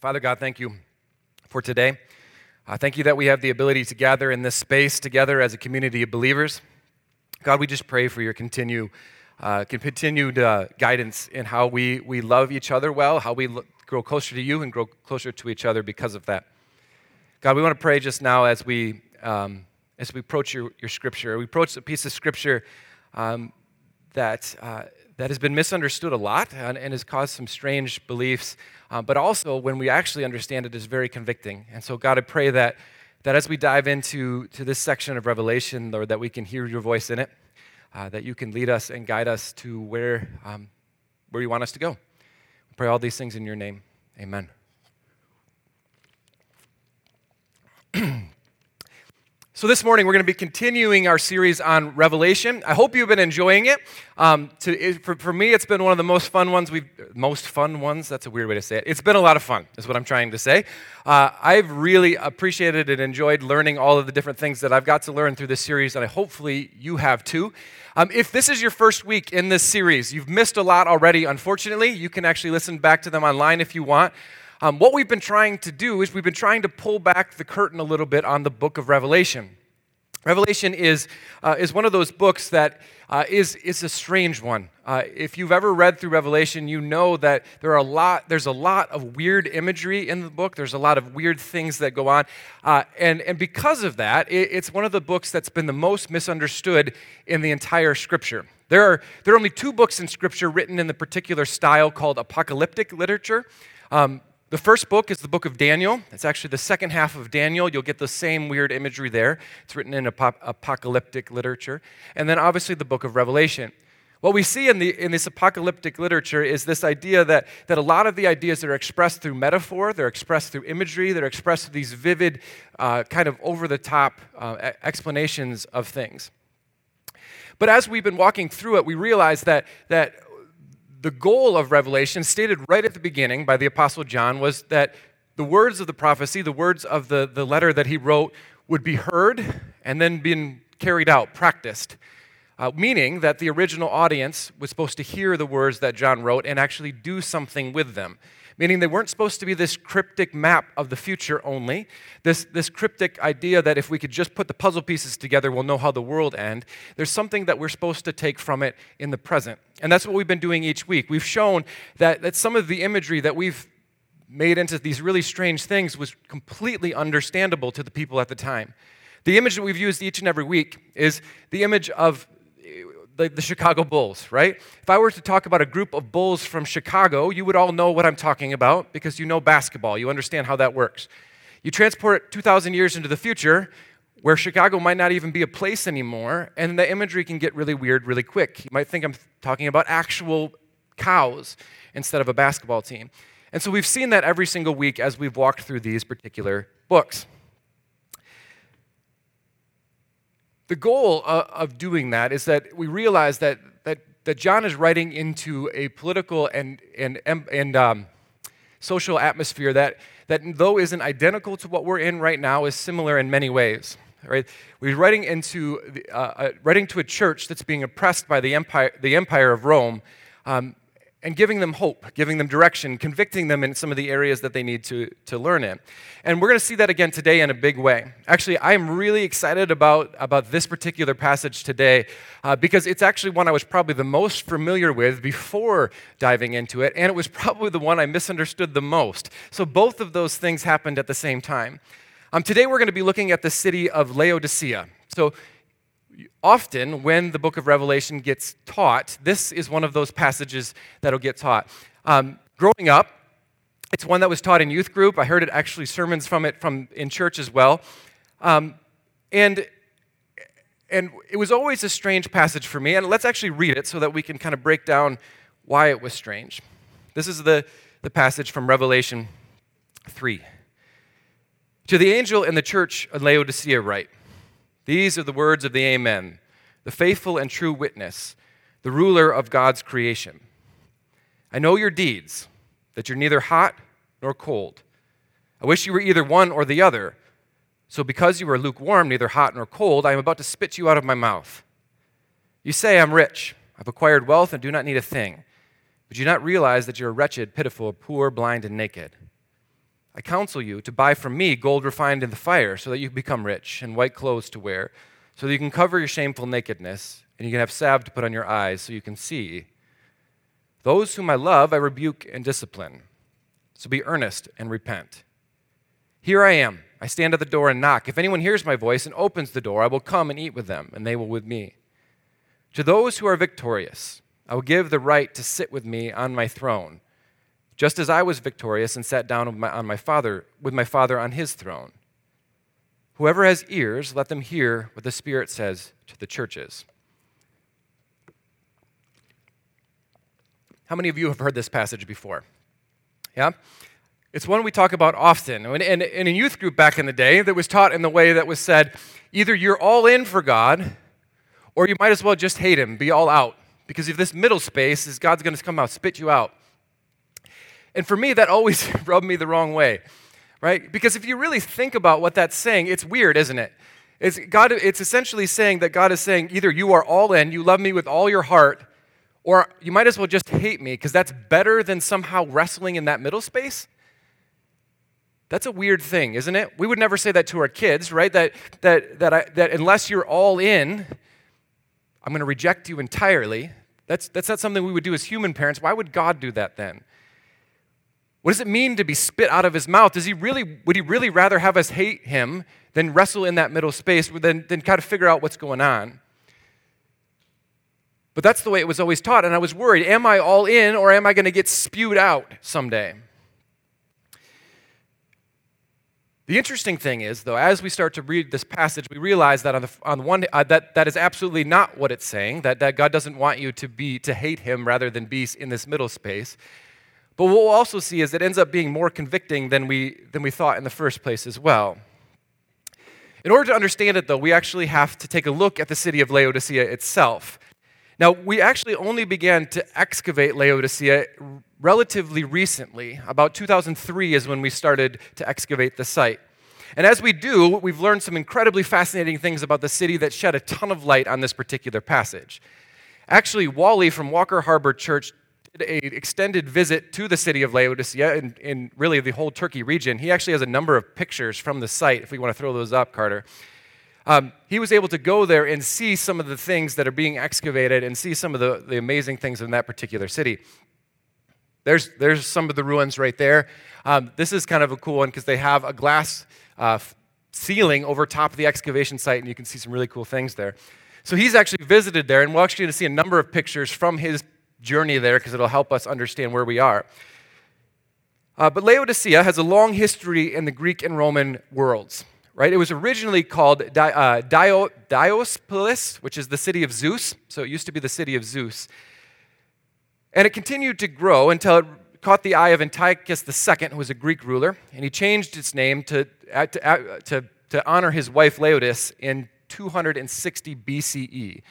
Father God, thank you for today. Uh, thank you that we have the ability to gather in this space together as a community of believers. God, we just pray for your continue, uh, continued uh, guidance in how we, we love each other well, how we look, grow closer to you and grow closer to each other because of that. God, we want to pray just now as we, um, as we approach your, your scripture. We approach a piece of scripture um, that, uh, that has been misunderstood a lot and, and has caused some strange beliefs, uh, but also when we actually understand it is very convicting. And so, God, I pray that, that as we dive into to this section of Revelation, Lord, that we can hear your voice in it, uh, that you can lead us and guide us to where, um, where you want us to go. We pray all these things in your name. Amen. So, this morning we're going to be continuing our series on Revelation. I hope you've been enjoying it. Um, to, for, for, me, it's been one of the most fun ones we've, most fun ones, that's a weird way to say it. It's been a lot of fun, is what I'm trying to say. Uh, I've really appreciated and enjoyed learning all of the different things that I've got to learn through this series, and I, hopefully you have too. Um, if this is your first week in this series, you've missed a lot already, unfortunately. You can actually listen back to them online if you want. Um, what we've been trying to do is we've been trying to pull back the curtain a little bit on the book of Revelation. Revelation is, uh, is one of those books that uh, is is, a strange one. Uh, if you've ever read through Revelation, you know that there are a lot, there's a lot of weird imagery in the book. There's a lot of weird things that go on. Uh, and, and because of that, it, it's one of the books that's been the most misunderstood in the entire scripture. There are, there are only two books in scripture written in the particular style called apocalyptic literature. Um, the first book is the book of Daniel. It's actually the second half of Daniel. You'll get the same weird imagery there. It's written in apocalyptic literature. And then obviously the book of Revelation. What we see in, the, in this apocalyptic literature is this idea that, that a lot of the ideas that are expressed through metaphor, they're expressed through imagery, they're expressed through these vivid, uh, kind of over the top uh, explanations of things. But as we've been walking through it, we realize that, that the goal of Revelation, stated right at the beginning by the Apostle John, was that the words of the prophecy, the words of the, the letter that he wrote, would be heard and then been carried out, practiced. Uh, meaning that the original audience was supposed to hear the words that John wrote and actually do something with them meaning they weren't supposed to be this cryptic map of the future only, this, this cryptic idea that if we could just put the puzzle pieces together, we'll know how the world ends. There's something that we're supposed to take from it in the present. And that's what we've been doing each week. We've shown that, that some of the imagery that we've made into these really strange things was completely understandable to the people at the time. The image that we've used each and every week is the image of the, the, Chicago Bulls, right? If I were to talk about a group of Bulls from Chicago, you would all know what I'm talking about because you know basketball. You understand how that works. You transport it 2,000 years into the future, where Chicago might not even be a place anymore, and the imagery can get really weird really quick. You might think I'm talking about actual cows instead of a basketball team. And so we've seen that every single week as we've walked through these particular books. The goal of doing that is that we realize that, that, that John is writing into a political and, and, and um, social atmosphere that, that, though isn't identical to what we're in right now, is similar in many ways. Right? We're writing, into uh, uh, writing to a church that's being oppressed by the empire, the empire of Rome. Um, and giving them hope, giving them direction, convicting them in some of the areas that they need to, to learn in. And we're going to see that again today in a big way. Actually, I am really excited about, about this particular passage today uh, because it's actually one I was probably the most familiar with before diving into it, and it was probably the one I misunderstood the most. So both of those things happened at the same time. Um, today, we're going to be looking at the city of Laodicea. So often when the book of Revelation gets taught, this is one of those passages that'll get taught. Um, growing up, it's one that was taught in youth group. I heard it actually sermons from it from in church as well, um, and and it was always a strange passage for me. And let's actually read it so that we can kind of break down why it was strange. This is the the passage from Revelation three. To the angel in the church of Laodicea, write. These are the words of the Amen, the faithful and true witness, the ruler of God's creation. I know your deeds, that you're neither hot nor cold. I wish you were either one or the other. So, because you are lukewarm, neither hot nor cold, I am about to spit you out of my mouth. You say, I'm rich, I've acquired wealth, and do not need a thing. But you do not realize that you're wretched, pitiful, poor, blind, and naked. I counsel you to buy from me gold refined in the fire, so that you become rich, and white clothes to wear, so that you can cover your shameful nakedness, and you can have salve to put on your eyes, so you can see. Those whom I love, I rebuke and discipline. So be earnest and repent. Here I am. I stand at the door and knock. If anyone hears my voice and opens the door, I will come and eat with them, and they will with me. To those who are victorious, I will give the right to sit with me on my throne just as I was victorious and sat down my, on my father, with my father on his throne. Whoever has ears, let them hear what the Spirit says to the churches. How many of you have heard this passage before? Yeah? It's one we talk about often. And, and, and in a youth group back in the day, that was taught in the way that was said either you're all in for God, or you might as well just hate Him, be all out. Because if this middle space is God's going to come out, spit you out. And for me, that always rubbed me the wrong way, right? Because if you really think about what that's saying, it's weird, isn't it? It's, God, it's essentially saying that God is saying either you are all in, you love me with all your heart, or you might as well just hate me because that's better than somehow wrestling in that middle space. That's a weird thing, isn't it? We would never say that to our kids, right? That, that, that, I, that unless you're all in, I'm going to reject you entirely. That's, that's not something we would do as human parents. Why would God do that then? What does it mean to be spit out of his mouth? Does he really, would he really rather have us hate him than wrestle in that middle space, than, than kind of figure out what's going on? But that's the way it was always taught, and I was worried am I all in or am I going to get spewed out someday? The interesting thing is, though, as we start to read this passage, we realize that on the, on the one uh, that that is absolutely not what it's saying. That, that God doesn't want you to be to hate Him rather than be in this middle space. But what we'll also see is it ends up being more convicting than we, than we thought in the first place as well. In order to understand it, though, we actually have to take a look at the city of Laodicea itself. Now, we actually only began to excavate Laodicea relatively recently. About 2003 is when we started to excavate the site. And as we do, we've learned some incredibly fascinating things about the city that shed a ton of light on this particular passage. Actually, Wally from Walker Harbor Church an extended visit to the city of Laodicea and in really the whole Turkey region. He actually has a number of pictures from the site, if we want to throw those up, Carter. Um, he was able to go there and see some of the things that are being excavated and see some of the, the amazing things in that particular city. There's, there's some of the ruins right there. Um, this is kind of a cool one because they have a glass uh, ceiling over top of the excavation site, and you can see some really cool things there. So he's actually visited there, and we're actually going to see a number of pictures from his journey there because it'll help us understand where we are. Uh, but Laodicea has a long history in the Greek and Roman worlds, right? It was originally called Di- uh, Dio- Diospolis, which is the city of Zeus. So it used to be the city of Zeus. And it continued to grow until it caught the eye of Antiochus II, who was a Greek ruler, and he changed its name to, uh, to, uh, to, to honor his wife Laodice in 260 BCE.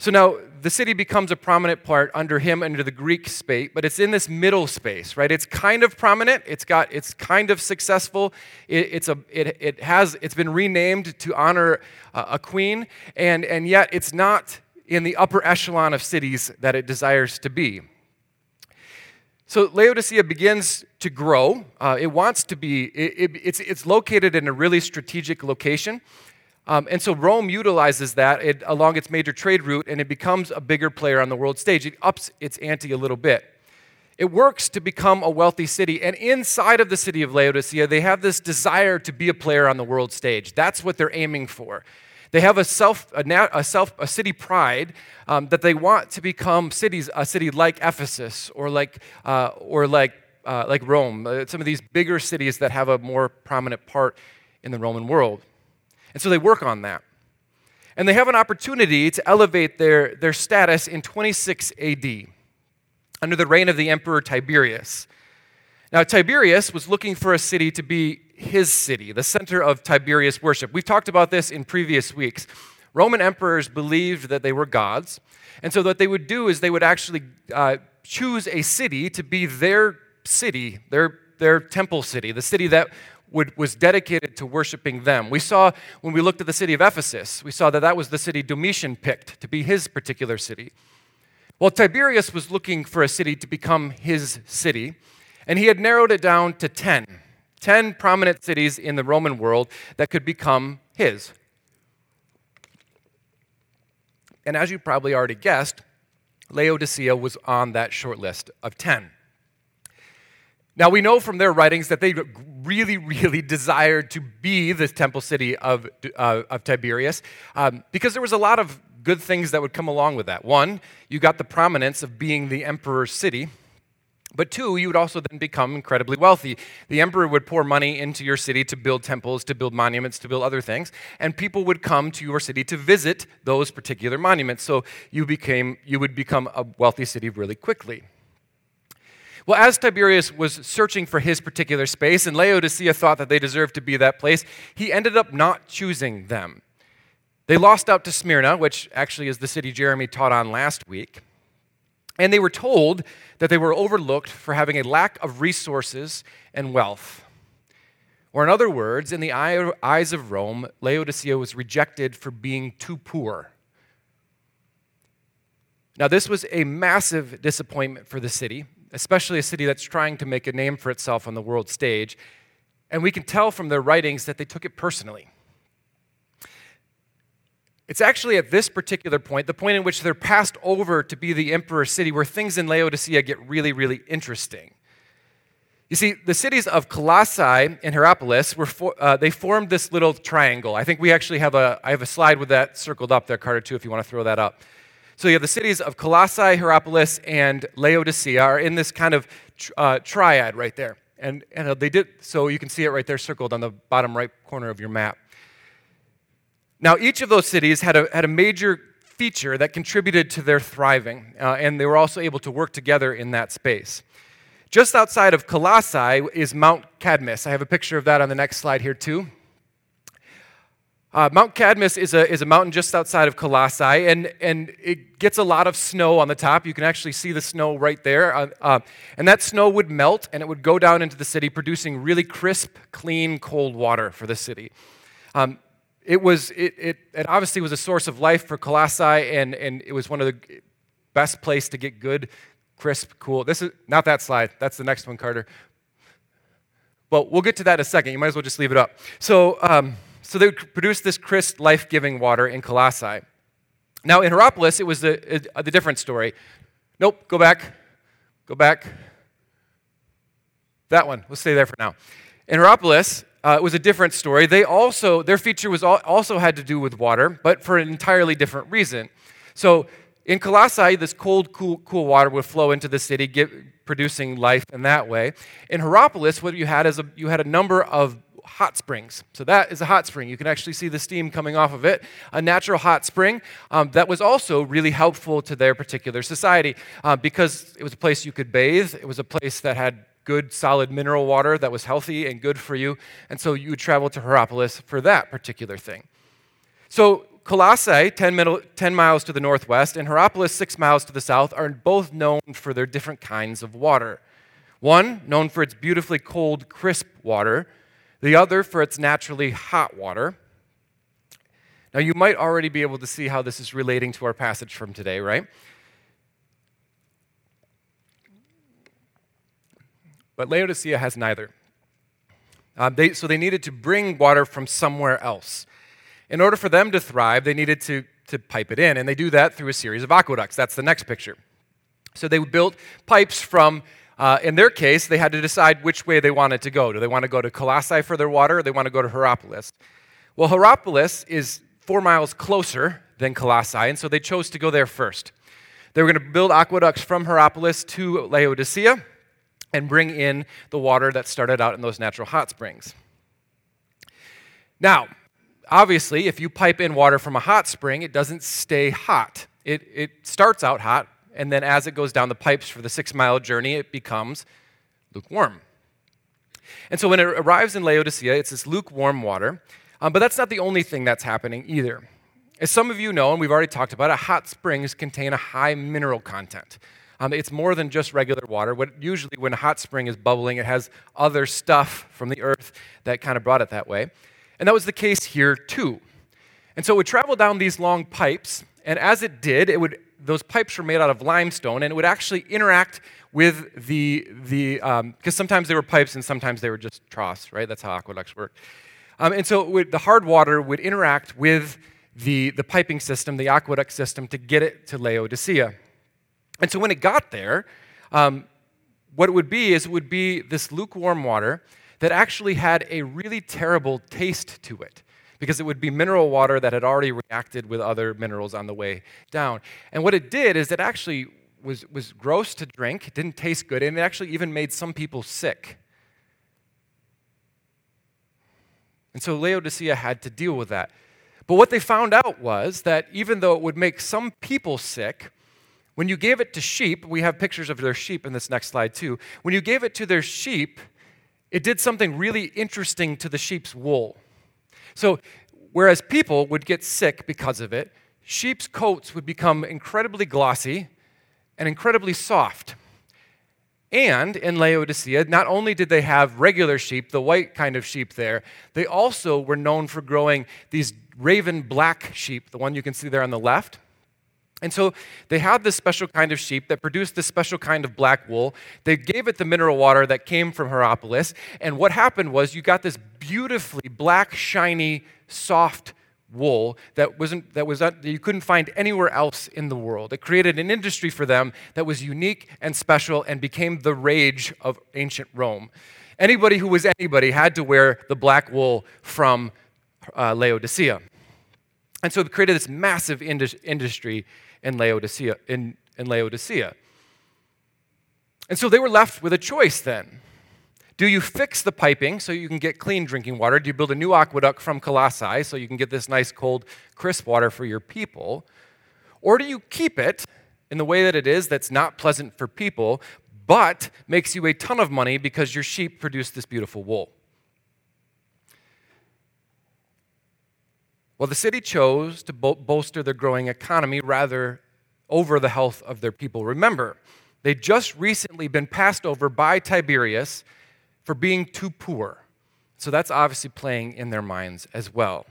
So now the city becomes a prominent part under him under the Greek space, but it's in this middle space, right? It's kind of prominent. It's got it's kind of successful. It, it's a it, it has it's been renamed to honor uh, a queen, and and yet it's not in the upper echelon of cities that it desires to be. So Laodicea begins to grow. Uh, it wants to be. It, it's it's located in a really strategic location. Um, and so Rome utilizes that it, along its major trade route, and it becomes a bigger player on the world stage. It ups its ante a little bit. It works to become a wealthy city, and inside of the city of Laodicea, they have this desire to be a player on the world stage. That's what they're aiming for. They have a self, a, a self, a city pride um, that they want to become cities, a city like Ephesus or like, uh, or like, uh, like Rome, uh, some of these bigger cities that have a more prominent part in the Roman world. And so they work on that. And they have an opportunity to elevate their, their status in 26 AD under the reign of the Emperor Tiberius. Now, Tiberius was looking for a city to be his city, the center of Tiberius worship. We've talked about this in previous weeks. Roman emperors believed that they were gods, and so what they would do is they would actually uh, choose a city to be their city, their, their temple city, the city that would, was dedicated to worshiping them. We saw when we looked at the city of Ephesus, we saw that that was the city Domitian picked to be his particular city. Well, Tiberius was looking for a city to become his city, and he had narrowed it down to 10. 10 prominent cities in the Roman world that could become his. And as you probably already guessed, Laodicea was on that short list of 10. Now, we know from their writings that they really, really desired to be the temple city of, uh, of Tiberius um, because there was a lot of good things that would come along with that. One, you got the prominence of being the emperor's city. But two, you would also then become incredibly wealthy. The emperor would pour money into your city to build temples, to build monuments, to build other things, and people would come to your city to visit those particular monuments. So you became you would become a wealthy city really quickly. Well, as Tiberius was searching for his particular space, and Laodicea thought that they deserved to be that place, he ended up not choosing them. They lost out to Smyrna, which actually is the city Jeremy taught on last week. And they were told that they were overlooked for having a lack of resources and wealth. Or, in other words, in the eyes of Rome, Laodicea was rejected for being too poor. Now, this was a massive disappointment for the city especially a city that's trying to make a name for itself on the world stage. And we can tell from their writings that they took it personally. It's actually at this particular point, the point in which they're passed over to be the emperor's city, where things in Laodicea get really, really interesting. You see, the cities of Colossae and Hierapolis were for, uh, they formed this little triangle. I think we actually have a I have a slide with that circled up there, Carter, too, if you want to throw that up. So you have the cities of Colossae, Hierapolis, and Laodicea are in this kind of uh, triad right there. And, and they did, so you can see it right there circled on the bottom right corner of your map. Now, each of those cities had a, had a major feature that contributed to their thriving, uh, and they were also able to work together in that space. Just outside of Colossae is Mount Cadmus. I have a picture of that on the next slide here, too. Uh, Mount Cadmus is a, is a mountain just outside of Colossae, and, and it gets a lot of snow on the top. You can actually see the snow right there. Uh, uh, and that snow would melt, and it would go down into the city, producing really crisp, clean, cold water for the city. Um, it, was, it, it, it obviously was a source of life for Colossae, and, and it was one of the best place to get good, crisp, cool. This is not that slide. That's the next one, Carter. Well, we'll get to that in a second. You might as well just leave it up. So, um, so they would produce this crisp, life giving water in Colossae. Now, in Hierapolis, it was the, a, the different story. Nope, go back. Go back. That one. We'll stay there for now. In Hierapolis, uh, it was a different story. They also, their feature was all, also had to do with water, but for an entirely different reason. So in Colossae, this cold, cool, cool water would flow into the city, producing life in that way. In Hierapolis, what you had is a, you had a number of hot springs. So that is a hot spring. You can actually see the steam coming off of it. A natural hot spring um, that was also really helpful to their particular society uh, because it was a place you could bathe. It was a place that had good, solid mineral water that was healthy and good for you. And so you would travel to Hierapolis for that particular thing. So Colossae, 10, middle, 10, miles to the northwest, and Hierapolis, 6 miles to the south, are both known for their different kinds of water. One, known for its beautifully cold, crisp water, the other for its naturally hot water. Now, you might already be able to see how this is relating to our passage from today, right? But Laodicea has neither. Uh, they, so they needed to bring water from somewhere else. In order for them to thrive, they needed to, to pipe it in, and they do that through a series of aqueducts. That's the next picture. So they built pipes from uh, in their case, they had to decide which way they wanted to go. Do they want to go to Colossae for their water, or they want to go to Hierapolis? Well, Hierapolis is four miles closer than Colossae, and so they chose to go there first. They were going to build aqueducts from Hierapolis to Laodicea and bring in the water that started out in those natural hot springs. Now, obviously, if you pipe in water from a hot spring, it doesn't stay hot. It, it starts out hot, and then as it goes down the pipes for the six mile journey, it becomes lukewarm. And so when it arrives in Laodicea, it's this lukewarm water. Um, but that's not the only thing that's happening either. As some of you know, and we've already talked about it, hot springs contain a high mineral content. Um, it's more than just regular water. What, usually, when a hot spring is bubbling, it has other stuff from the earth that kind of brought it that way. And that was the case here, too. And so it would travel down these long pipes, and as it did, it would those pipes were made out of limestone, and it would actually interact with the, the because um, sometimes they were pipes and sometimes they were just troughs, right? That's how aqueducts work. Um, and so would, the hard water would interact with the, the piping system, the aqueduct system, to get it to Laodicea. And so when it got there, um, what it would be is it would be this lukewarm water that actually had a really terrible taste to it because it would be mineral water that had already reacted with other minerals on the way down. And what it did is it actually was, was gross to drink, it didn't taste good, and it actually even made some people sick. And so Laodicea had to deal with that. But what they found out was that even though it would make some people sick, when you gave it to sheep, we have pictures of their sheep in this next slide too. When you gave it to their sheep, it did something really interesting to the sheep's wool. So, whereas people would get sick because of it, sheep's coats would become incredibly glossy and incredibly soft. And in Laodicea, not only did they have regular sheep, the white kind of sheep there, they also were known for growing these raven black sheep, the one you can see there on the left. And so they had this special kind of sheep that produced this special kind of black wool. They gave it the mineral water that came from Hierapolis. And what happened was you got this beautifully black, shiny, soft wool that wasn't that was that you couldn't find anywhere else in the world. It created an industry for them that was unique and special and became the rage of ancient Rome. Anybody who was anybody had to wear the black wool from uh, Laodicea. And so it created this massive industry in Laodicea, in, in Laodicea. And so they were left with a choice then. Do you fix the piping so you can get clean drinking water? Do you build a new aqueduct from Colossae so you can get this nice, cold, crisp water for your people? Or do you keep it in the way that it is, that's not pleasant for people, but makes you a ton of money because your sheep produce this beautiful wool? Well, the city chose to bolster their growing economy rather over the health of their people. Remember, they'd just recently been passed over by Tiberius for being too poor. So that's obviously playing in their minds as well.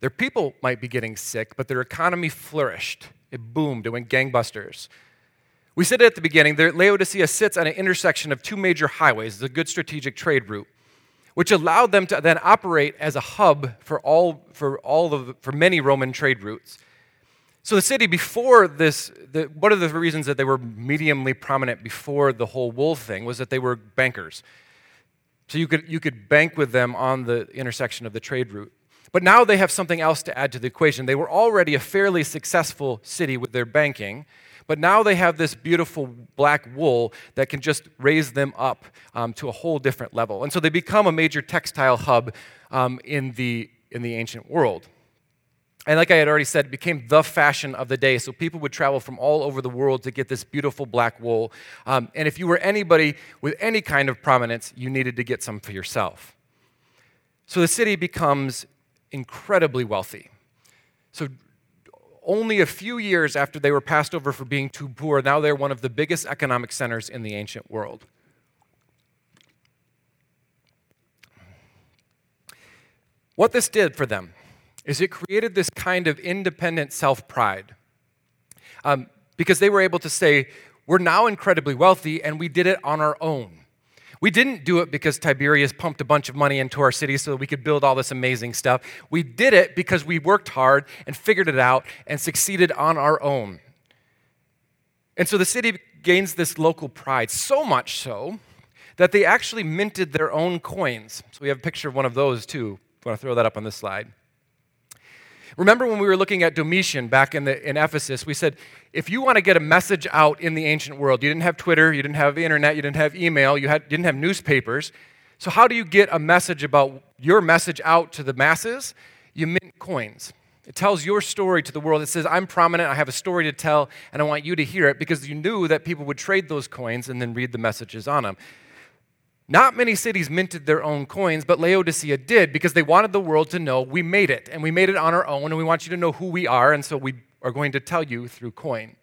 Their people might be getting sick, but their economy flourished. It boomed, it went gangbusters. We said it at the beginning, Laodicea sits on an intersection of two major highways. It's a good strategic trade route which allowed them to then operate as a hub for all for all of for many Roman trade routes. So the city before this, the, one of the reasons that they were mediumly prominent before the whole wool thing was that they were bankers. So you could you could bank with them on the intersection of the trade route. But now they have something else to add to the equation. They were already a fairly successful city with their banking, but now they have this beautiful black wool that can just raise them up um, to a whole different level. And so they become a major textile hub um, in, the, in the ancient world. And like I had already said, it became the fashion of the day. So people would travel from all over the world to get this beautiful black wool. Um, and if you were anybody with any kind of prominence, you needed to get some for yourself. So the city becomes incredibly wealthy. So only a few years after they were passed over for being too poor, now they're one of the biggest economic centers in the ancient world. What this did for them is it created this kind of independent self pride. Um, because they were able to say, We're now incredibly wealthy and we did it on our own. We didn't do it because Tiberius pumped a bunch of money into our city so that we could build all this amazing stuff. We did it because we worked hard and figured it out and succeeded on our own. And so the city gains this local pride, so much so that they actually minted their own coins. So we have a picture of one of those too. I want to throw that up on this slide. Remember when we were looking at Domitian back in, the, in Ephesus, we said if you want to get a message out in the ancient world, you didn't have Twitter, you didn't have the internet, you didn't have email, you had, didn't have newspapers. So, how do you get a message about your message out to the masses? You mint coins. It tells your story to the world. It says, I'm prominent, I have a story to tell, and I want you to hear it because you knew that people would trade those coins and then read the messages on them. Not many cities minted their own coins, but Laodicea did because they wanted the world to know we made it, and we made it on our own, and we want you to know who we are, and so we are going to tell you through coin.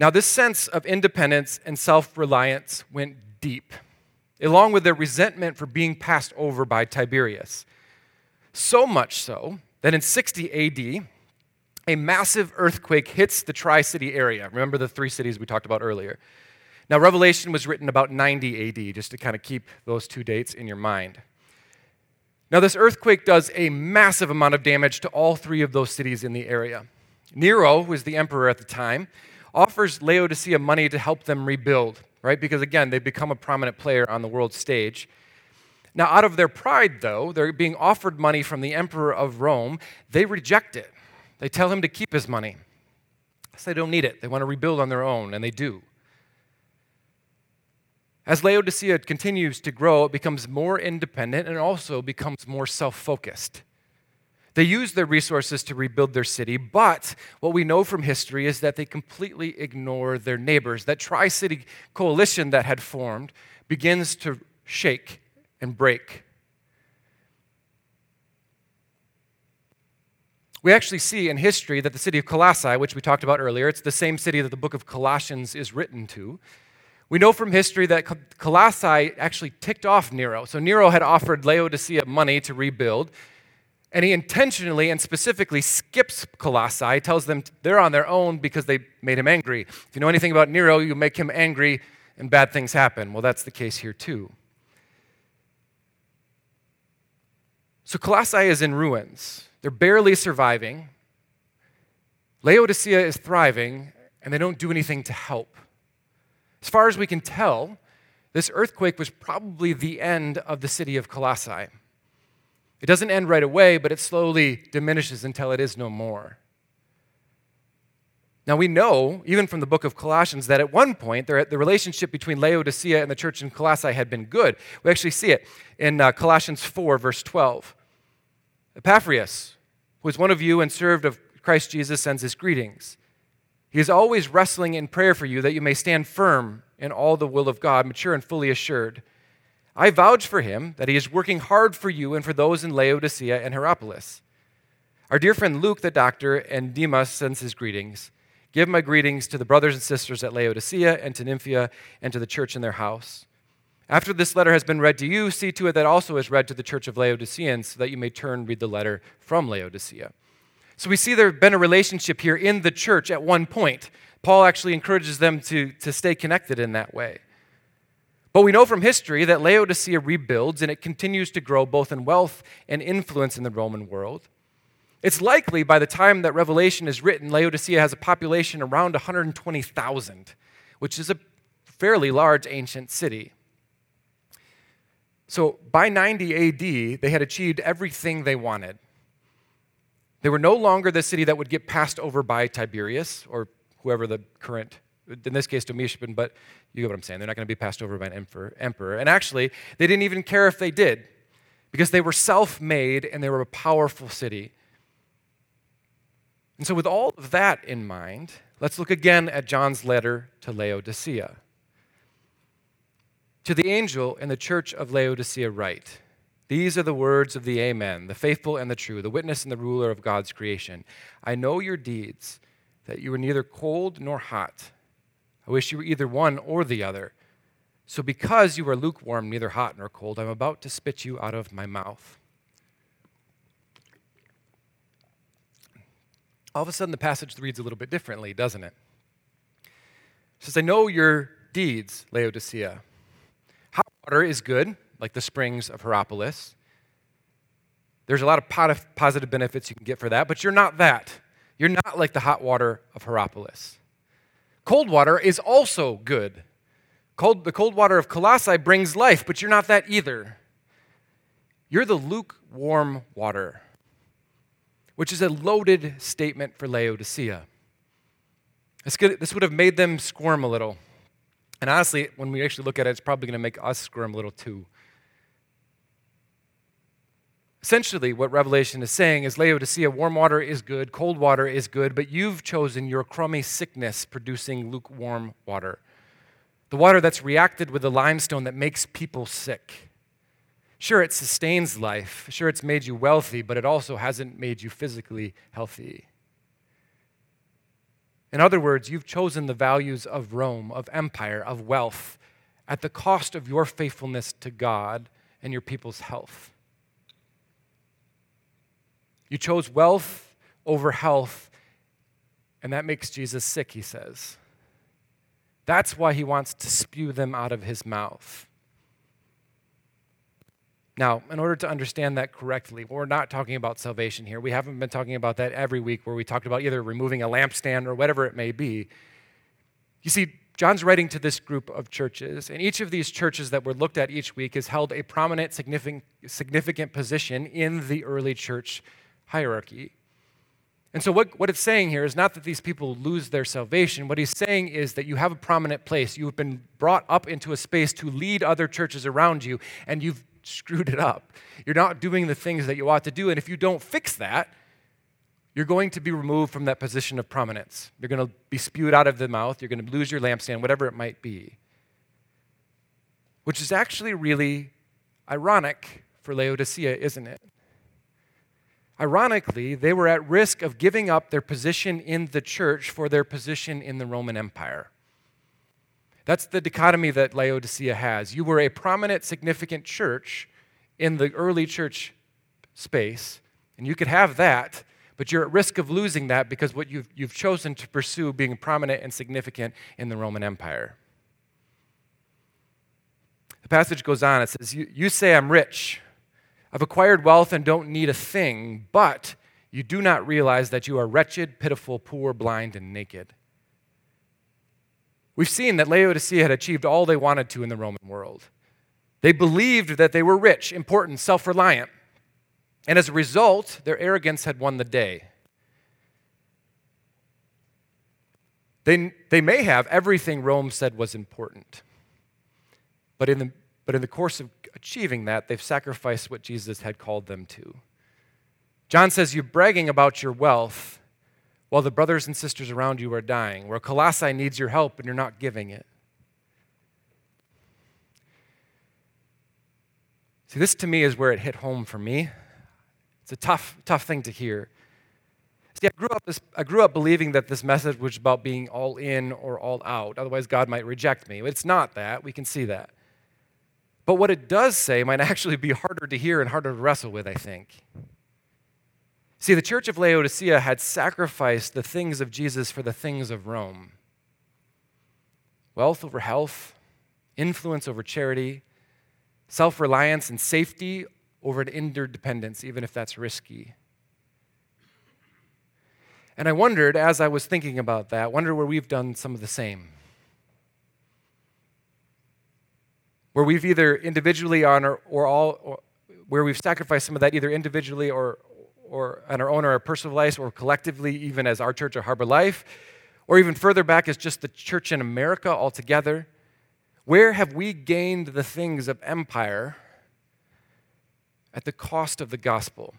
Now, this sense of independence and self reliance went deep, along with their resentment for being passed over by Tiberius. So much so that in 60 AD, a massive earthquake hits the Tri City area. Remember the three cities we talked about earlier. Now, Revelation was written about 90 AD, just to kind of keep those two dates in your mind. Now, this earthquake does a massive amount of damage to all three of those cities in the area. Nero, who was the emperor at the time, offers Laodicea money to help them rebuild, right? Because again, they've become a prominent player on the world stage. Now, out of their pride, though, they're being offered money from the emperor of Rome. They reject it. They tell him to keep his money. So they don't need it. They want to rebuild on their own, and they do. As Laodicea continues to grow, it becomes more independent and also becomes more self focused. They use their resources to rebuild their city, but what we know from history is that they completely ignore their neighbors. That Tri City coalition that had formed begins to shake and break. We actually see in history that the city of Colossae, which we talked about earlier, it's the same city that the book of Colossians is written to, we know from history that Colossae actually ticked off Nero. So Nero had offered Laodicea money to rebuild, and he intentionally and specifically skips Colossae, tells them they're on their own because they made him angry. If you know anything about Nero, you make him angry and bad things happen. Well, that's the case here too. So Colossae is in ruins. They're barely surviving. Laodicea is thriving, and they don't do anything to help. As far as we can tell, this earthquake was probably the end of the city of Colossae. It doesn't end right away, but it slowly diminishes until it is no more. Now, we know, even from the book of Colossians, that at one point the relationship between Laodicea and the church in Colossae had been good. We actually see it in uh, Colossians 4, verse 12. Epaphras, who is one of you and served of Christ Jesus, sends his greetings. He is always wrestling in prayer for you that you may stand firm in all the will of God, mature and fully assured. I vouch for him that he is working hard for you and for those in Laodicea and Hierapolis. Our dear friend Luke, the doctor, and Demas sends his greetings. Give my greetings to the brothers and sisters at Laodicea and to Nympha and to the church in their house. After this letter has been read to you, see to it that also is read to the church of Laodiceans, so that you may turn read the letter from Laodicea. So we see there has been a relationship here in the church at one point. Paul actually encourages them to, to stay connected in that way. But we know from history that Laodicea rebuilds and it continues to grow both in wealth and influence in the Roman world. It's likely by the time that Revelation is written, Laodicea has a population around 120,000, which is a fairly large ancient city. So by 90 AD, they had achieved everything they wanted. They were no longer the city that would get passed over by Tiberius or whoever the current, in this case, Domitian, but you get what I'm saying. They're not going to be passed over by an emperor. And actually, they didn't even care if they did because they were self made and they were a powerful city. And so, with all of that in mind, let's look again at John's letter to Laodicea. To the angel in the church of Laodicea, write. These are the words of the Amen, the faithful and the true, the witness and the ruler of God's creation. I know your deeds, that you are neither cold nor hot. I wish you were either one or the other. So, because you are lukewarm, neither hot nor cold, I'm about to spit you out of my mouth. All of a sudden, the passage reads a little bit differently, doesn't it? It says, I know your deeds, Laodicea. Water is good like the springs of Hierapolis. There's a lot of positive benefits you can get for that, but you're not that. You're not like the hot water of Hierapolis. Cold water is also good. Cold, the cold water of Colossae brings life, but you're not that either. You're the lukewarm water, which is a loaded statement for Laodicea. This would have made them squirm a little. And honestly, when we actually look at it, it's probably going to make us squirm a little too. Essentially, what Revelation is saying is Laodicea, warm water is good, cold water is good, but you've chosen your crummy sickness producing lukewarm water. The water that's reacted with the limestone that makes people sick. Sure, it sustains life. Sure, it's made you wealthy, but it also hasn't made you physically healthy. In other words, you've chosen the values of Rome, of empire, of wealth, at the cost of your faithfulness to God and your people's health. You chose wealth over health, and that makes Jesus sick, he says. That's why he wants to spew them out of his mouth. Now, in order to understand that correctly, we're not talking about salvation here. We haven't been talking about that every week where we talked about either removing a lampstand or whatever it may be. You see, John's writing to this group of churches, and each of these churches that were looked at each week has held a prominent, significant, significant position in the early church hierarchy. And so, what, what it's saying here is not that these people lose their salvation. What he's saying is that you have a prominent place. You have been brought up into a space to lead other churches around you, and you've screwed it up. You're not doing the things that you ought to do. And if you don't fix that, you're going to be removed from that position of prominence. You're going to be spewed out of the mouth. You're going to lose your lampstand, whatever it might be. Which is actually really ironic for Laodicea, isn't it? Ironically, they were at risk of giving up their position in the church for their position in the Roman Empire. That's the dichotomy that Laodicea has. You were a prominent, significant church in the early church space, and you could have that, but you're at risk of losing that because what you've, you've chosen to pursue being prominent and significant in the Roman Empire. The passage goes on. It says, You, you say, I'm rich. I've acquired wealth and don't need a thing, but you do not realize that you are wretched, pitiful, poor, blind, and naked. We've seen that Laodicea had achieved all they wanted to in the Roman world. They believed that they were rich, important, self reliant. And as a result, their arrogance had won the day. They, they may have everything Rome said was important. But in, the, but in the course of achieving that, they've sacrificed what Jesus had called them to. John says, You're bragging about your wealth while the brothers and sisters around you are dying, where Colossae needs your help and you're not giving it. See, this to me is where it hit home for me. It's a tough, tough thing to hear. See, I grew, up this, I grew up believing that this message was about being all in or all out. Otherwise, God might reject me. It's not that. We can see that. But what it does say might actually be harder to hear and harder to wrestle with, I think. See, the church of Laodicea had sacrificed the things of Jesus for the things of Rome wealth over health, influence over charity, self reliance and safety over an interdependence, even if that's risky. And I wondered, as I was thinking about that, wonder where we've done some of the same. Where we've either individually on or, or all, or where we've sacrificed some of that either individually or, or on our own or our personal lives or collectively, even as our church or Harbor Life, or even further back as just the church in America altogether? Where have we gained the things of empire at the cost of the gospel?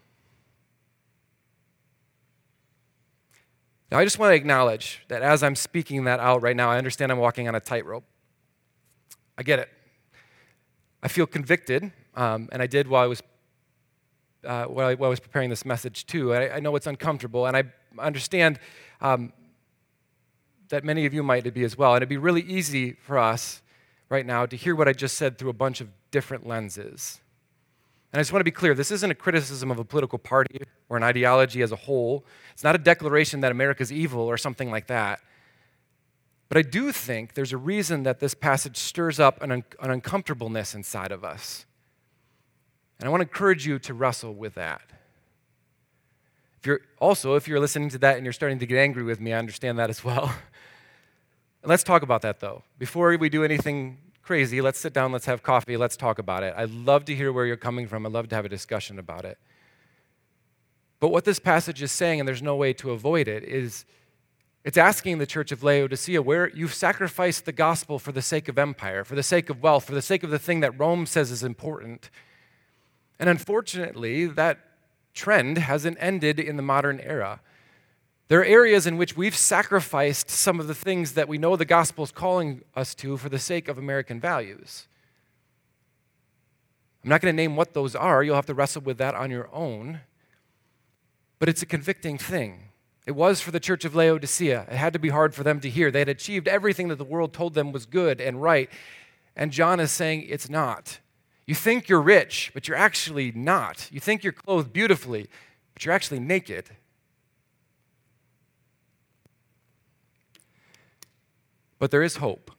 Now, I just want to acknowledge that as I'm speaking that out right now, I understand I'm walking on a tightrope. I get it. I feel convicted, um, and I did while I was uh, while, I, I, was preparing this message too. I, I know it's uncomfortable, and I understand um, that many of you might be as well. And it'd be really easy for us right now to hear what I just said through a bunch of different lenses. And I just want to be clear this isn't a criticism of a political party or an ideology as a whole. It's not a declaration that America's evil or something like that. But I do think there's a reason that this passage stirs up an, un- an uncomfortableness inside of us. And I want to encourage you to wrestle with that. If you're also, if you're listening to that and you're starting to get angry with me, I understand that as well. let's talk about that though. Before we do anything crazy, let's sit down, let's have coffee, let's talk about it. I'd love to hear where you're coming from. I'd love to have a discussion about it. But what this passage is saying, and there's no way to avoid it, is it's asking the church of Laodicea where you've sacrificed the gospel for the sake of empire, for the sake of wealth, for the sake of the thing that Rome says is important and unfortunately, that trend hasn't ended in the modern era. There are areas in which we've sacrificed some of the things that we know the gospel is calling us to for the sake of American values. I'm not going to name what those are. You'll have to wrestle with that on your own. But it's a convicting thing. It was for the church of Laodicea. It had to be hard for them to hear. They had achieved everything that the world told them was good and right. And John is saying it's not. You think you're rich, but you're actually not. You think you're clothed beautifully, but you're actually naked. But there is hope.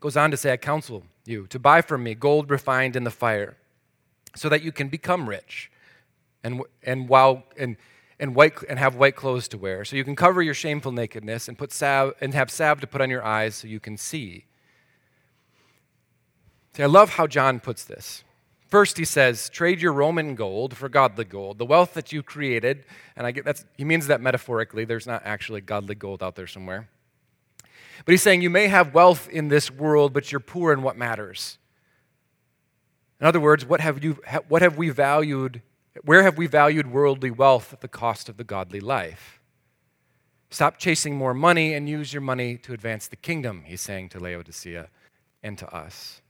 Goes on to say, I counsel you to buy from me gold refined in the fire, so that you can become rich, and, and, while, and, and, white, and have white clothes to wear, so you can cover your shameful nakedness, and, put salve, and have salve to put on your eyes so you can see. See, I love how John puts this. First, he says, trade your Roman gold for godly gold, the wealth that you created. And I get that's, he means that metaphorically. There's not actually godly gold out there somewhere. But he's saying you may have wealth in this world, but you're poor in what matters. In other words, what have, you, what have we valued? Where have we valued worldly wealth at the cost of the godly life? Stop chasing more money and use your money to advance the kingdom, he's saying to Laodicea and to us.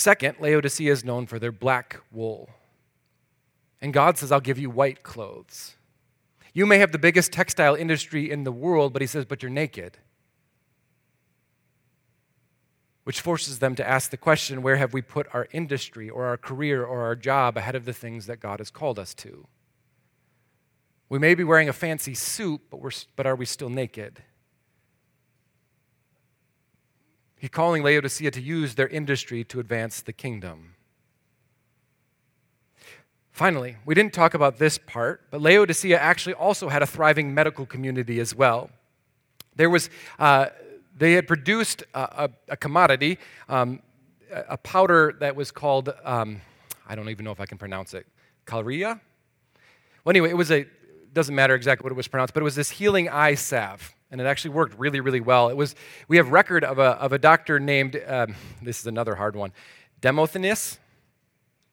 Second, Laodicea is known for their black wool. And God says, I'll give you white clothes. You may have the biggest textile industry in the world, but he says, but you're naked. Which forces them to ask the question where have we put our industry or our career or our job ahead of the things that God has called us to? We may be wearing a fancy suit, but, we're, but are we still naked? He's calling Laodicea to use their industry to advance the kingdom. Finally, we didn't talk about this part, but Laodicea actually also had a thriving medical community as well. There was, uh, they had produced a, a, a commodity, um, a powder that was called, um, I don't even know if I can pronounce it, Calria? Well, anyway, it was a, doesn't matter exactly what it was pronounced, but it was this healing eye salve and it actually worked really, really well. It was, we have record of a, of a doctor named, um, this is another hard one, Demosthenes.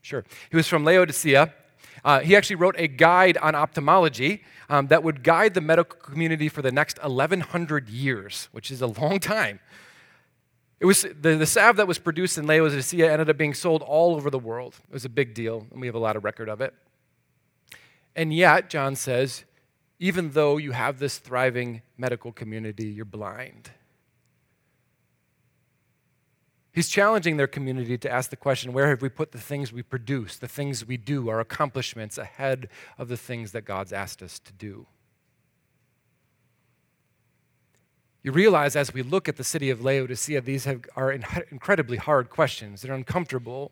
Sure. He was from Laodicea. Uh, he actually wrote a guide on ophthalmology um, that would guide the medical community for the next 1,100 years, which is a long time. It was the, the salve that was produced in Laodicea ended up being sold all over the world. It was a big deal, and we have a lot of record of it. And yet, John says, even though you have this thriving medical community, you're blind. He's challenging their community to ask the question where have we put the things we produce, the things we do, our accomplishments ahead of the things that God's asked us to do? You realize as we look at the city of Laodicea, these have, are incredibly hard questions. They're uncomfortable.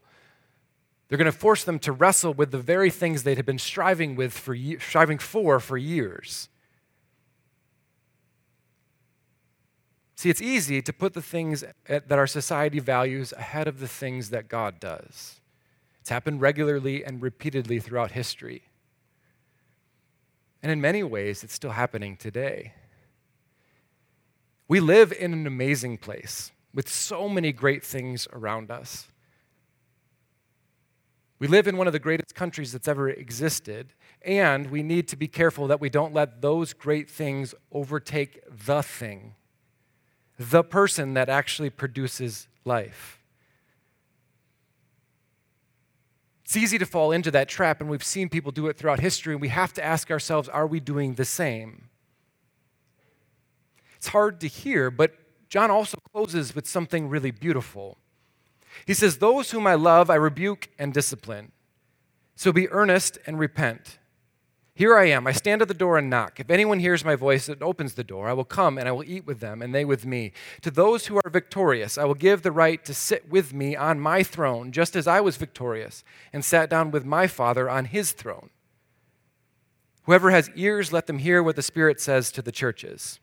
They're going to force them to wrestle with the very things they had been striving with for striving for for years. See, it's easy to put the things that our society values ahead of the things that God does. It's happened regularly and repeatedly throughout history. And in many ways, it's still happening today. We live in an amazing place with so many great things around us. We live in one of the greatest countries that's ever existed, and we need to be careful that we don't let those great things overtake the thing, the person that actually produces life. It's easy to fall into that trap, and we've seen people do it throughout history, and we have to ask ourselves are we doing the same? It's hard to hear, but John also closes with something really beautiful. He says, Those whom I love, I rebuke and discipline. So be earnest and repent. Here I am. I stand at the door and knock. If anyone hears my voice and opens the door, I will come and I will eat with them and they with me. To those who are victorious, I will give the right to sit with me on my throne, just as I was victorious and sat down with my Father on his throne. Whoever has ears, let them hear what the Spirit says to the churches.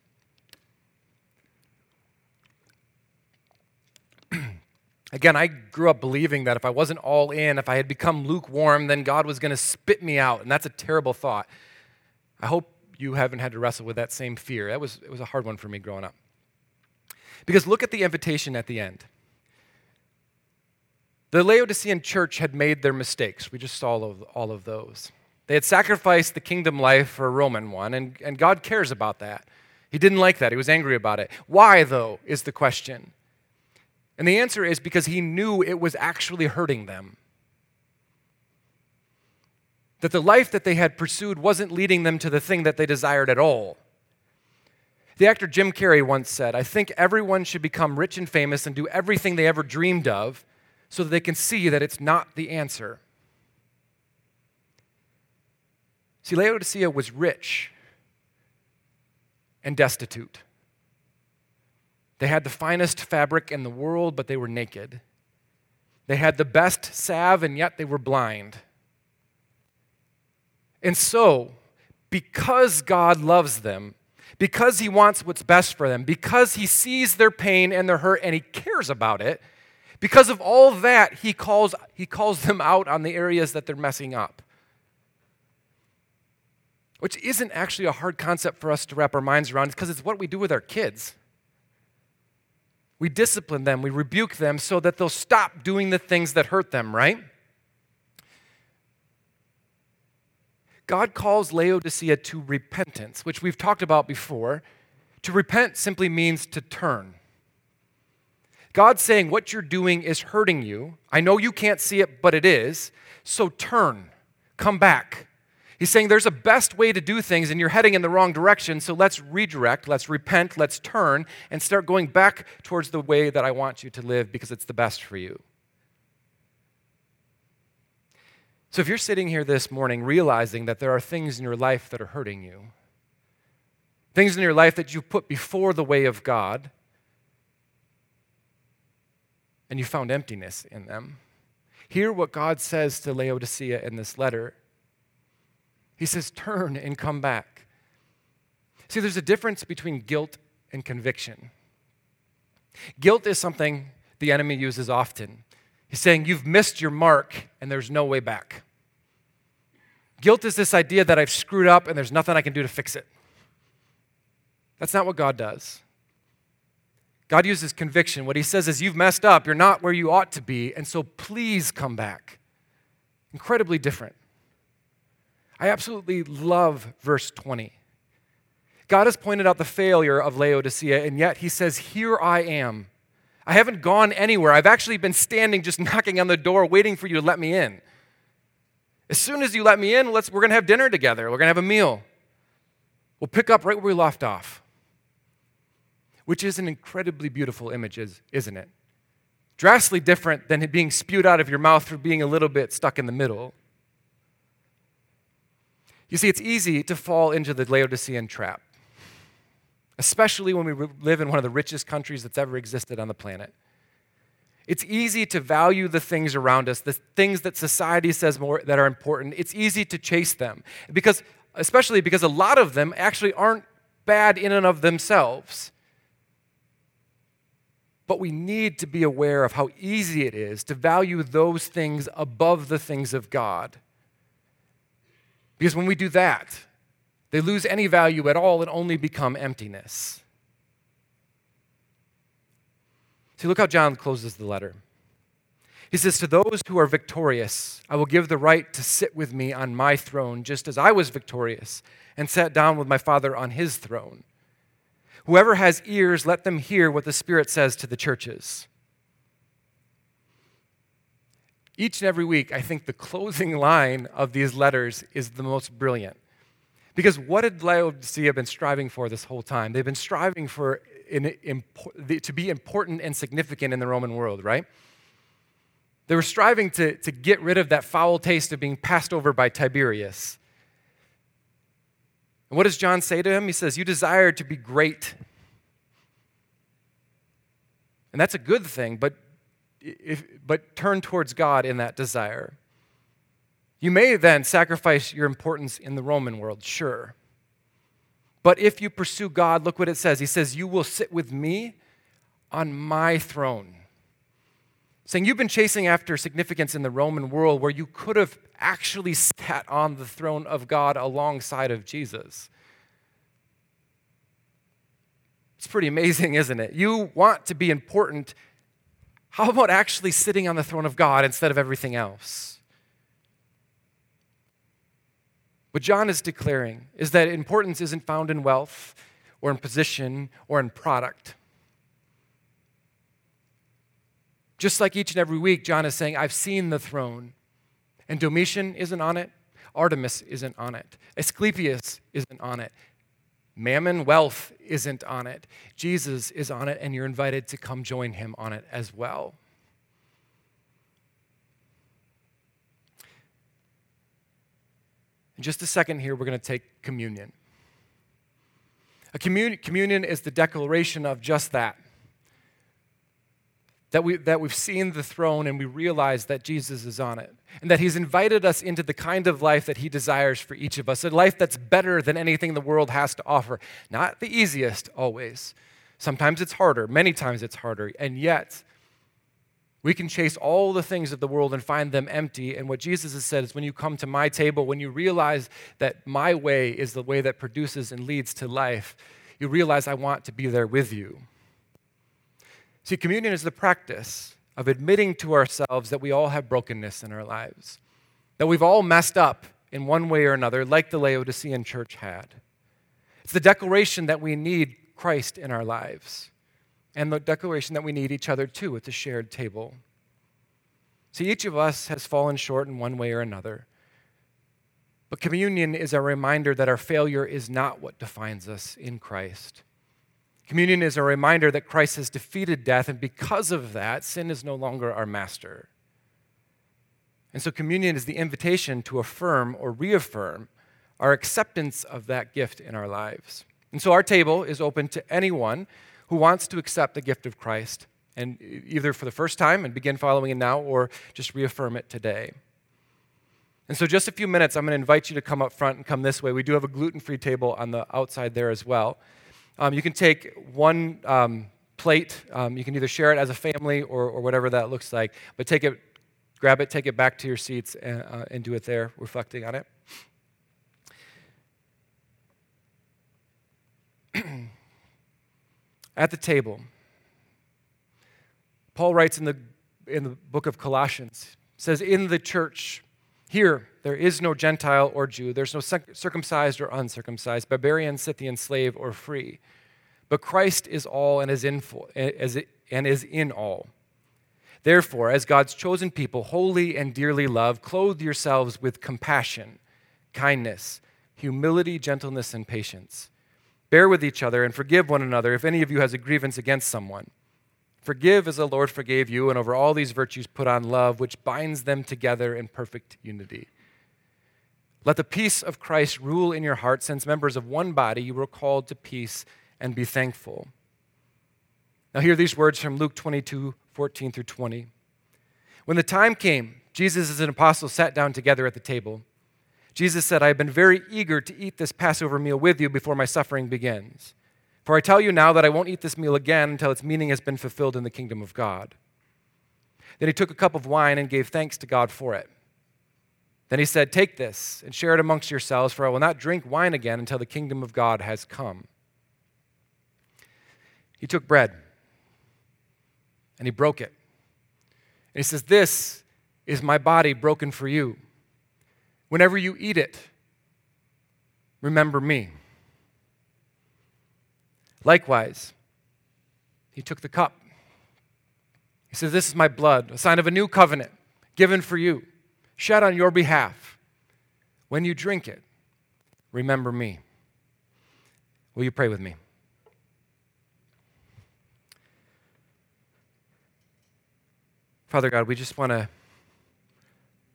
Again, I grew up believing that if I wasn't all in, if I had become lukewarm, then God was going to spit me out. And that's a terrible thought. I hope you haven't had to wrestle with that same fear. That was, it was a hard one for me growing up. Because look at the invitation at the end. The Laodicean church had made their mistakes. We just saw all of, all of those. They had sacrificed the kingdom life for a Roman one, and, and God cares about that. He didn't like that. He was angry about it. Why, though, is the question. And the answer is because he knew it was actually hurting them. That the life that they had pursued wasn't leading them to the thing that they desired at all. The actor Jim Carrey once said, I think everyone should become rich and famous and do everything they ever dreamed of so that they can see that it's not the answer. See, Laodicea was rich and destitute. They had the finest fabric in the world, but they were naked. They had the best salve, and yet they were blind. And so, because God loves them, because He wants what's best for them, because He sees their pain and their hurt and He cares about it, because of all that, He calls, he calls them out on the areas that they're messing up. Which isn't actually a hard concept for us to wrap our minds around because it's what we do with our kids. We discipline them, we rebuke them so that they'll stop doing the things that hurt them, right? God calls Laodicea to repentance, which we've talked about before. To repent simply means to turn. God's saying, What you're doing is hurting you. I know you can't see it, but it is. So turn, come back. He's saying there's a best way to do things and you're heading in the wrong direction, so let's redirect, let's repent, let's turn, and start going back towards the way that I want you to live because it's the best for you. So if you're sitting here this morning realizing that there are things in your life that are hurting you, things in your life that you put before the way of God, and you found emptiness in them, hear what God says to Laodicea in this letter. He says, Turn and come back. See, there's a difference between guilt and conviction. Guilt is something the enemy uses often. He's saying, You've missed your mark and there's no way back. Guilt is this idea that I've screwed up and there's nothing I can do to fix it. That's not what God does. God uses conviction. What he says is, You've messed up. You're not where you ought to be. And so please come back. Incredibly different. I absolutely love verse 20. God has pointed out the failure of Laodicea, and yet he says, Here I am. I haven't gone anywhere. I've actually been standing just knocking on the door waiting for you to let me in. As soon as you let me in, let's, we're going to have dinner together. We're going to have a meal. We'll pick up right where we left off, which is an incredibly beautiful image, isn't it? Drastically different than it being spewed out of your mouth for being a little bit stuck in the middle. You see, it's easy to fall into the Laodicean trap especially when we live in one of the richest countries that's ever existed on the planet. It's easy to value the things around us, the things that society says more that are important. It's easy to chase them because especially because a lot of them actually aren't bad in and of themselves. But we need to be aware of how easy it is to value those things above the things of God. Because when we do that, they lose any value at all and only become emptiness. See, look how John closes the letter. He says, To those who are victorious, I will give the right to sit with me on my throne, just as I was victorious and sat down with my Father on his throne. Whoever has ears, let them hear what the Spirit says to the churches. Each and every week, I think the closing line of these letters is the most brilliant. Because what had Laodicea been striving for this whole time? They've been striving for in, to be important and significant in the Roman world, right? They were striving to, to get rid of that foul taste of being passed over by Tiberius. And what does John say to him? He says, You desire to be great. And that's a good thing, but, if, but turn towards God in that desire. You may then sacrifice your importance in the Roman world, sure. But if you pursue God, look what it says. He says, You will sit with me on my throne. Saying you've been chasing after significance in the Roman world where you could have actually sat on the throne of God alongside of Jesus. It's pretty amazing, isn't it? You want to be important. How about actually sitting on the throne of God instead of everything else? What John is declaring is that importance isn't found in wealth or in position or in product. Just like each and every week, John is saying, I've seen the throne. And Domitian isn't on it, Artemis isn't on it, Asclepius isn't on it, Mammon wealth isn't on it. Jesus is on it, and you're invited to come join him on it as well. In just a second here, we're going to take communion. A commun- communion is the declaration of just that that, we, that we've seen the throne and we realize that Jesus is on it. And that he's invited us into the kind of life that he desires for each of us a life that's better than anything the world has to offer. Not the easiest, always. Sometimes it's harder, many times it's harder. And yet, we can chase all the things of the world and find them empty. And what Jesus has said is when you come to my table, when you realize that my way is the way that produces and leads to life, you realize I want to be there with you. See, communion is the practice of admitting to ourselves that we all have brokenness in our lives, that we've all messed up in one way or another, like the Laodicean church had. It's the declaration that we need Christ in our lives and the declaration that we need each other too at the shared table. See, each of us has fallen short in one way or another. But communion is a reminder that our failure is not what defines us in Christ. Communion is a reminder that Christ has defeated death, and because of that, sin is no longer our master. And so, communion is the invitation to affirm or reaffirm our acceptance of that gift in our lives. And so, our table is open to anyone who wants to accept the gift of Christ and either for the first time and begin following it now or just reaffirm it today. And so, just a few minutes, I'm going to invite you to come up front and come this way. We do have a gluten free table on the outside there as well. Um, you can take one um, plate, um, you can either share it as a family or, or whatever that looks like, but take it, grab it, take it back to your seats and, uh, and do it there, reflecting on it. at the table. Paul writes in the, in the book of Colossians, says, In the church, here, there is no Gentile or Jew, there's no circumcised or uncircumcised, barbarian, Scythian, slave, or free. But Christ is all and is in, and is in all. Therefore, as God's chosen people, holy and dearly loved, clothe yourselves with compassion, kindness, humility, gentleness, and patience Bear with each other and forgive one another if any of you has a grievance against someone. Forgive as the Lord forgave you, and over all these virtues put on love, which binds them together in perfect unity. Let the peace of Christ rule in your hearts, since members of one body you were called to peace and be thankful. Now, hear these words from Luke 22 14 through 20. When the time came, Jesus and his apostles sat down together at the table. Jesus said, I have been very eager to eat this Passover meal with you before my suffering begins. For I tell you now that I won't eat this meal again until its meaning has been fulfilled in the kingdom of God. Then he took a cup of wine and gave thanks to God for it. Then he said, Take this and share it amongst yourselves, for I will not drink wine again until the kingdom of God has come. He took bread and he broke it. And he says, This is my body broken for you. Whenever you eat it, remember me. Likewise, he took the cup. He says, This is my blood, a sign of a new covenant given for you, shed on your behalf. When you drink it, remember me. Will you pray with me? Father God, we just want to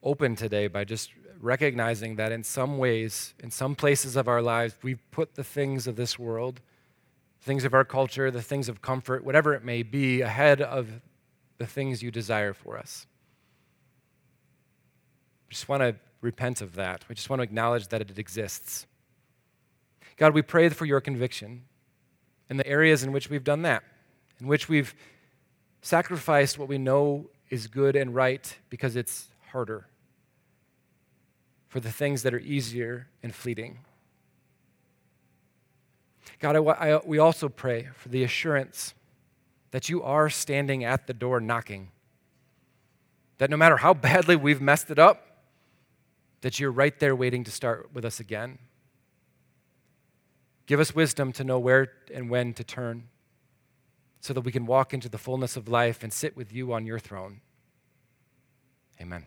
open today by just recognizing that in some ways, in some places of our lives, we've put the things of this world, things of our culture, the things of comfort, whatever it may be, ahead of the things you desire for us. We just want to repent of that. We just want to acknowledge that it exists. God, we pray for your conviction in the areas in which we've done that, in which we've sacrificed what we know is good and right because it's harder for the things that are easier and fleeting. God, I, I, we also pray for the assurance that you are standing at the door knocking. That no matter how badly we've messed it up, that you're right there waiting to start with us again. Give us wisdom to know where and when to turn so that we can walk into the fullness of life and sit with you on your throne. Amen.